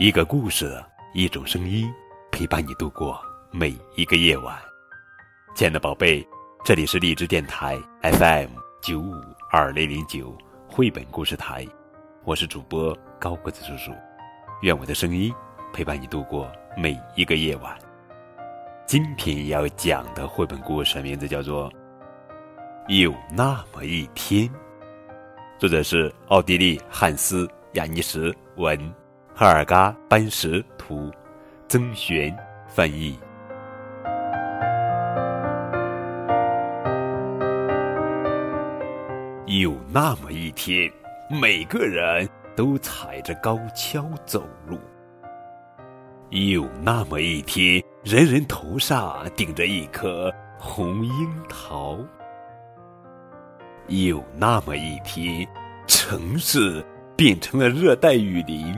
一个故事，一种声音，陪伴你度过每一个夜晚。亲爱的宝贝，这里是荔枝电台 FM 九五二零零九绘本故事台，我是主播高个子叔叔。愿我的声音陪伴你度过每一个夜晚。今天要讲的绘本故事名字叫做《有那么一天》，作者是奥地利汉斯·雅尼什文。赫尔嘎班什图，曾璇翻译。有那么一天，每个人都踩着高跷走路。有那么一天，人人头上顶着一颗红樱桃。有那么一天，城市变成了热带雨林。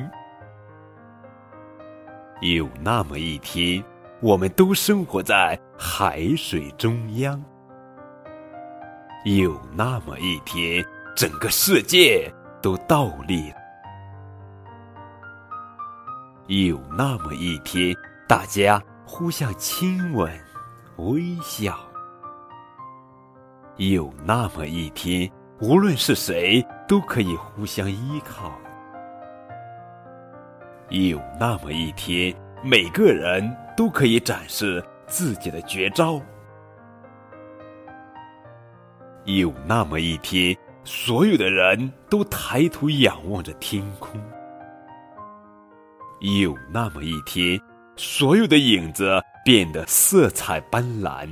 有那么一天，我们都生活在海水中央。有那么一天，整个世界都倒立。有那么一天，大家互相亲吻、微笑。有那么一天，无论是谁都可以互相依靠。有那么一天，每个人都可以展示自己的绝招。有那么一天，所有的人都抬头仰望着天空。有那么一天，所有的影子变得色彩斑斓。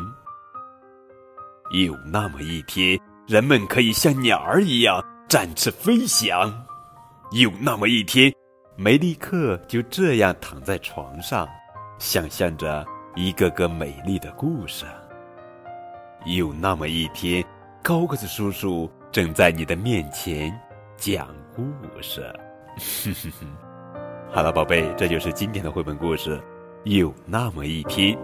有那么一天，人们可以像鸟儿一样展翅飞翔。有那么一天。梅利克就这样躺在床上，想象着一个个美丽的故事。有那么一天，高个子叔叔正在你的面前讲故事。好了，宝贝，这就是今天的绘本故事。有那么一天。